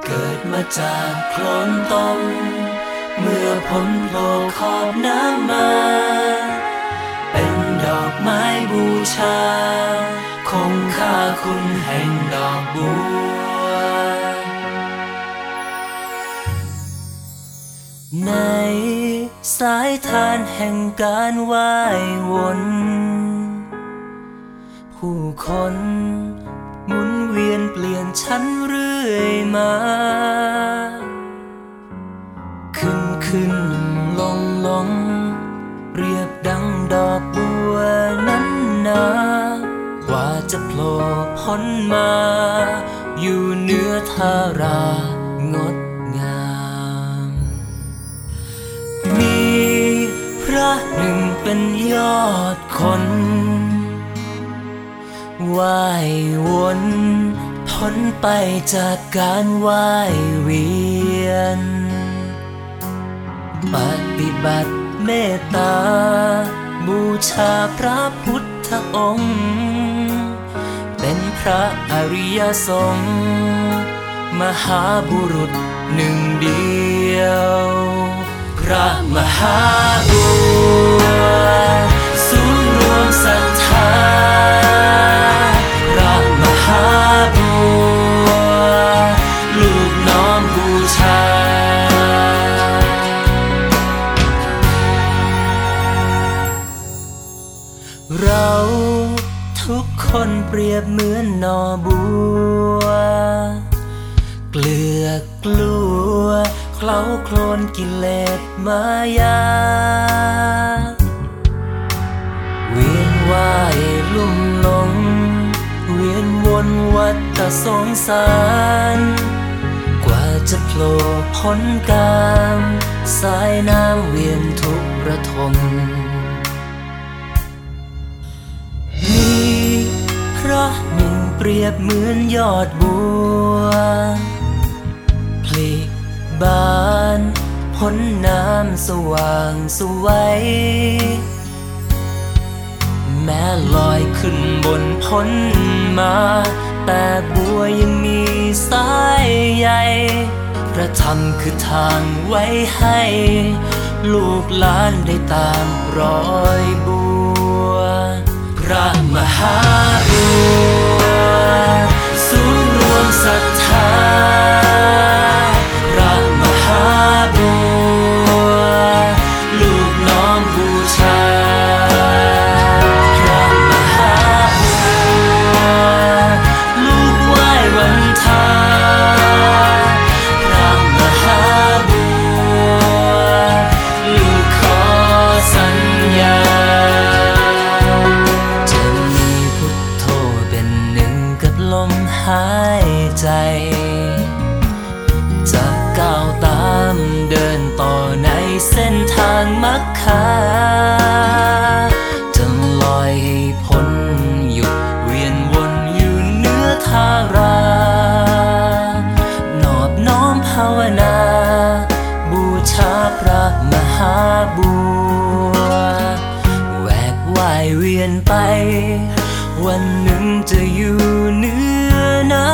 เกิดมาจากโคลนตมเมื่อผลโผล่ขอบน้ำมา เป็นดอกไม้บูชา คงค่าคุณแห่งดอกบัว ในสายทานแห่งการว่ายวน ผู้คน เวียนเปลี่ยนชั้นเรื่อยมา ขึ้นขึ้นลงลงเรียบดังดอกบัวนั้นนาว่าจะโผล่พ้นมา อยู่เนื้อทารางดงาม มีพระหนึ่งเป็นยอดคน ว่ายวนพ้นไปจากการว่ายเวียน ปฏิบัติเมตตา บูชาพระพุทธองค์ เป็นพระอริยสงฆ์มหาบุรุษหนึ่งเดียว พระมหาบัวศู เราทุกคนเปรียบเหมือนนอบัว เกลือกลัวเคล้าโคลนกิเลสมายา เวียนว่ายลุ่มหลง เวียนวนวัฏสงสาร กว่าจะโผล่พ้นกาม สายน้ำเวียนทุกระทม เปรียบเหมือนยอดบัวพลิกบานพ้นน้ำสว่างสวัยแม้ลอยขึ้นบนพ้นมา แต่บัวยังมีสายใยพระธรรมคือทางไว้ให้ ลูกหลานได้ตามรอยบัว พระมหาบัักคาจะลอยให้พ้นหยุดเวียนวนอยู่เนื้อทารา นอบน้อมภาวนา บูชาพระมหาบัวแหวกว่ายเวียนไป วันหนึ่งจะอยู่เนื้อน้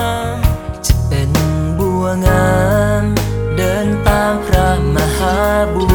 ำจะเป็นบัวงาม เดินตามพระมหาบัว